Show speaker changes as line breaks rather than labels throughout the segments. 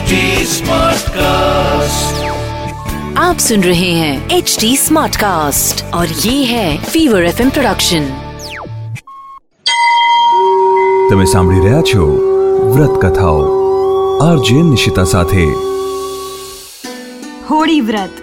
HD Smartcast.
आप सुन रहे हैं एच डी स्मार्ट कास्ट और ये है फीवर एफ प्रोडक्शन
તમે સાંભળી રહ્યા છો વ્રત કથાઓ આરજે નિશિતા સાથે
હોળી વ્રત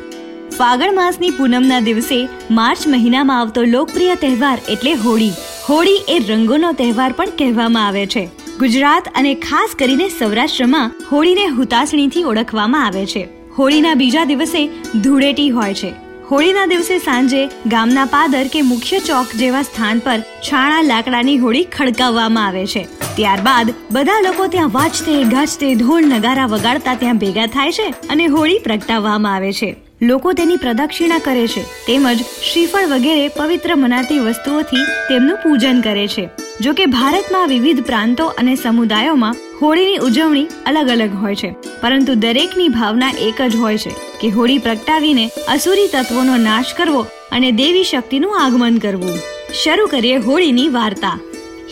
ફાગણ માસની પૂનમના દિવસે માર્ચ મહિનામાં આવતો લોકપ્રિય તહેવાર એટલે હોળી હોળી એ રંગોનો તહેવાર પણ કહેવામાં આવે છે ગુજરાત અને ખાસ કરીને સૌરાષ્ટ્રમાં હોળીને હુતાસણીથી ઓળખવામાં આવે છે. હોળીના બીજા દિવસે ધૂળેટી હોય છે. હોળીના દિવસે સાંજે ગામના પાદર કે મુખ્ય ચોક જેવા સ્થાન પર છાણા લાકડાની હોળી ખડકાવવામાં આવે છે. ત્યારબાદ બધા લોકો ત્યાં વાંચતે ગાજતે, ઢોલ નગારા વગાડતા ત્યાં ભેગા થાય છે અને હોળી પ્રગટાવવામાં આવે છે. લોકો તેની પ્રદક્ષિણા કરે છે. તેમજ શ્રીફળ વગેરે પવિત્ર મનાતી વસ્તુઓથી તેમનું પૂજન કરે છે. જો કે ભારતમાં વિવિધ પ્રાંતો અને સમુદાયોમાં હોળીની ઉજવણી અલગ અલગ હોય છે. પરંતુ દરેકની ભાવના એક જ હોય છે કે હોળી પ્રગટાવીને અસુરી તત્વોનો નાશ કરવો અને દેવી શક્તિનું આગમન કરવું. શરૂ કરીએ હોળીની વાર્તા.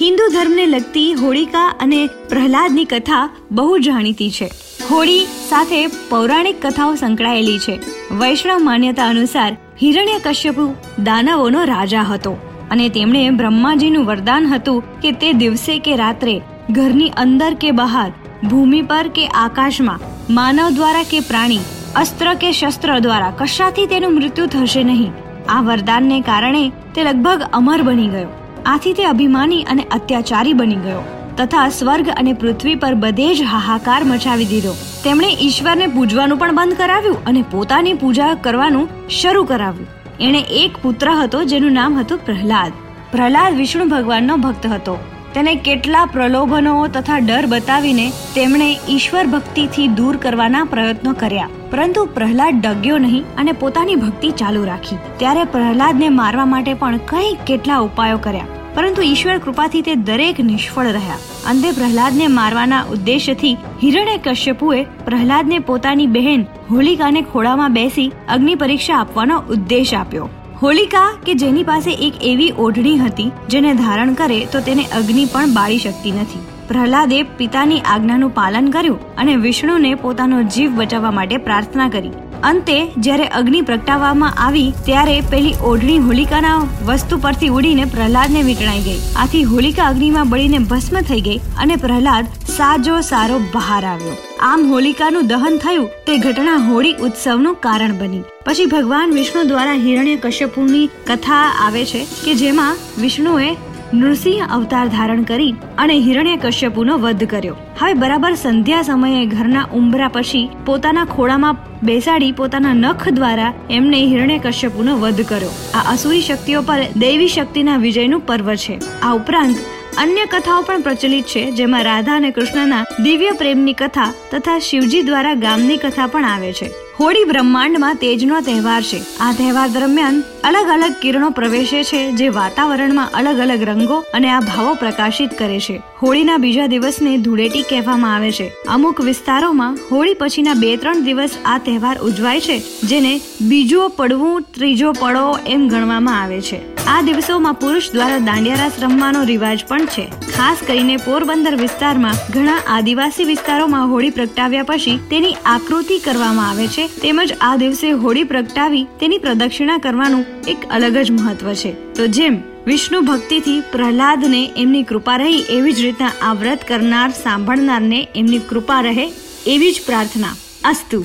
હિન્દુ ધર્મને લગતી હોળિકા અને પ્રહલાદની કથા બહુ જાણીતી છે. હોળી સાથે પૌરાણિક કથાઓ સંકળાયેલી છે. વૈષ્ણવ માન્યતા અનુસાર હિરણ્ય કશ્યપુ દાનવોનો રાજા હતો. અને તેમણે બ્રહ્માજીનું વરદાન હતું કે તે દિવસે કે રાત્રે ઘરની અંદર કે બહાર, ભૂમિ પર કે આકાશમાં, માનવ દ્વારા કે પ્રાણી, અસ્ત્ર કે શસ્ત્ર દ્વારા કશાથી તેનું મૃત્યુ થશે નહીં. આ વરદાનને કારણે તે લગભગ અમર બની ગયો. આથી તે અભિમાની અને અત્યાચારી બની ગયો. તથા સ્વર્ગ અને પૃથ્વી પર બધે જ હાહાકાર મચાવી દીધો. તેમણે ઈશ્વરને પૂજવાનું પણ બંધ કરાવ્યું અને પોતાની પૂજા કરવાનું શરૂ કરાવ્યું. એણે એક પુત્ર હતો જેનું નામ હતું પ્રહલાદ. પ્રહલાદ વિષ્ણુ ભગવાનનો ભક્ત હતો. તેને કેટલા પ્રલોભનો તથા ડર બતાવીને તેમણે ઈશ્વર ભક્તિથી દૂર કરવાના પ્રયત્નો કર્યા. પરંતુ પ્રહલાદ ડગ્યો નહીં અને પોતાની ભક્તિ ચાલુ રાખી. ત્યારે પ્રહલાદને મારવા માટે પણ કઈ કેટલા ઉપાયો કર્યા. પરંતુ ઈશ્વર કૃપાથી તે દરેક નિષ્ફળ રહ્યા. અંતે પ્રહલાદને મારવાના ઉદ્દેશ્યથી હિરણ્ય કશ્યપુએ પ્રહલાદને પોતાની બહેન હોલિકાને ખોળામાં બેસી અગ્નિ પરીક્ષા આપવાનો ઉદ્દેશ આપ્યો. હોલિકા કે જેની પાસે એક એવી ઓઢણી હતી જેને ધારણ કરે તો તેને અગ્નિ પણ બાળી શકતી નથી. પ્રહલાદે પિતાની આજ્ઞાનું પાલન કર્યું અને વિષ્ણુને પોતાનો જીવ બચાવવા માટે પ્રાર્થના કરી. અંતે જ્યારે અગ્નિ પ્રગટાવવામાં આવી ત્યારે પેલી ઓઢણી હોલિકાના વસ્તુ પરથી ઉડીને પ્રહલાદને વીંટણાઈ ગઈ. આથી હોલિકા અગ્નિમાં બળીને ભસ્મ થઈ ગઈ અને પ્રહલાદ સાજો સારો બહાર આવ્યો. આમ હોલિકાનું દહન થયું તે ઘટના હોળી ઉત્સવનું કારણ બની. પછી ભગવાન વિષ્ણુ દ્વારા હિરણ્ય કશ્યપુની કથા આવે છે કે જેમાં વિષ્ણુએ નૃસિંહ અવતાર ધારણ કરી અને હિરણ્ય કશ્યપુનો વધ કર્યો. હવે બરાબર સંધ્યા સમયે ઘરના ઉંબરા પછી પોતાના ખોળામાં બેસાડી પોતાના નખ દ્વારા એમને હિરણ્ય કશ્યપુનો વધ કર્યો. આ અસુરી શક્તિઓ પર દૈવી શક્તિના વિજયનું પર્વ છે. આ ઉપરાંત અન્ય કથાઓ પણ પ્રચલિત છે, જેમાં રાધા અને કૃષ્ણના દિવ્ય પ્રેમની કથા તથા શિવજી દ્વારા ગામની કથા પણ આવે છે. હોળી બ્રહ્માંડમાં તેજનો તહેવાર છે. આ તહેવાર દરમિયાન અલગ અલગ કિરણો પ્રવેશે છે, જે વાતાવરણમાં અલગ અલગ રંગો અને આ ભાવો પ્રકાશિત કરે છે. હોળીના બીજા દિવસને ધૂળેટી કહેવામાં આવે છે. અમુક વિસ્તારોમાં હોળી પછીના બે ત્રણ દિવસ આ તહેવાર ઉજવાય છે, જેને બીજો પડવું, ત્રીજો પડો એમ ગણવામાં આવે છે. આ દિવસોમાં પુરુષ દ્વારા દાંડિયારાસ રમવાનો રિવાજ પણ છે. ખાસ કરીને પોરબંદર વિસ્તારમાં ઘણા આદિવાસી વિસ્તારોમાં હોળી પ્રગટાવ્યા પછી તેની આકૃતિ કરવામાં આવે છે. તેમજ આ દિવસે હોળી પ્રગટાવી તેની પ્રદક્ષિણા કરવાનું એક અલગ જ મહત્વ છે. તો જેમ વિષ્ણુ ભક્તિથી પ્રહલાદને એમની કૃપા રહી, એવી જ રીતના આ વ્રત કરનાર, સાંભળનારને એમની કૃપા રહે, એવી જ પ્રાર્થના. અસ્તુ.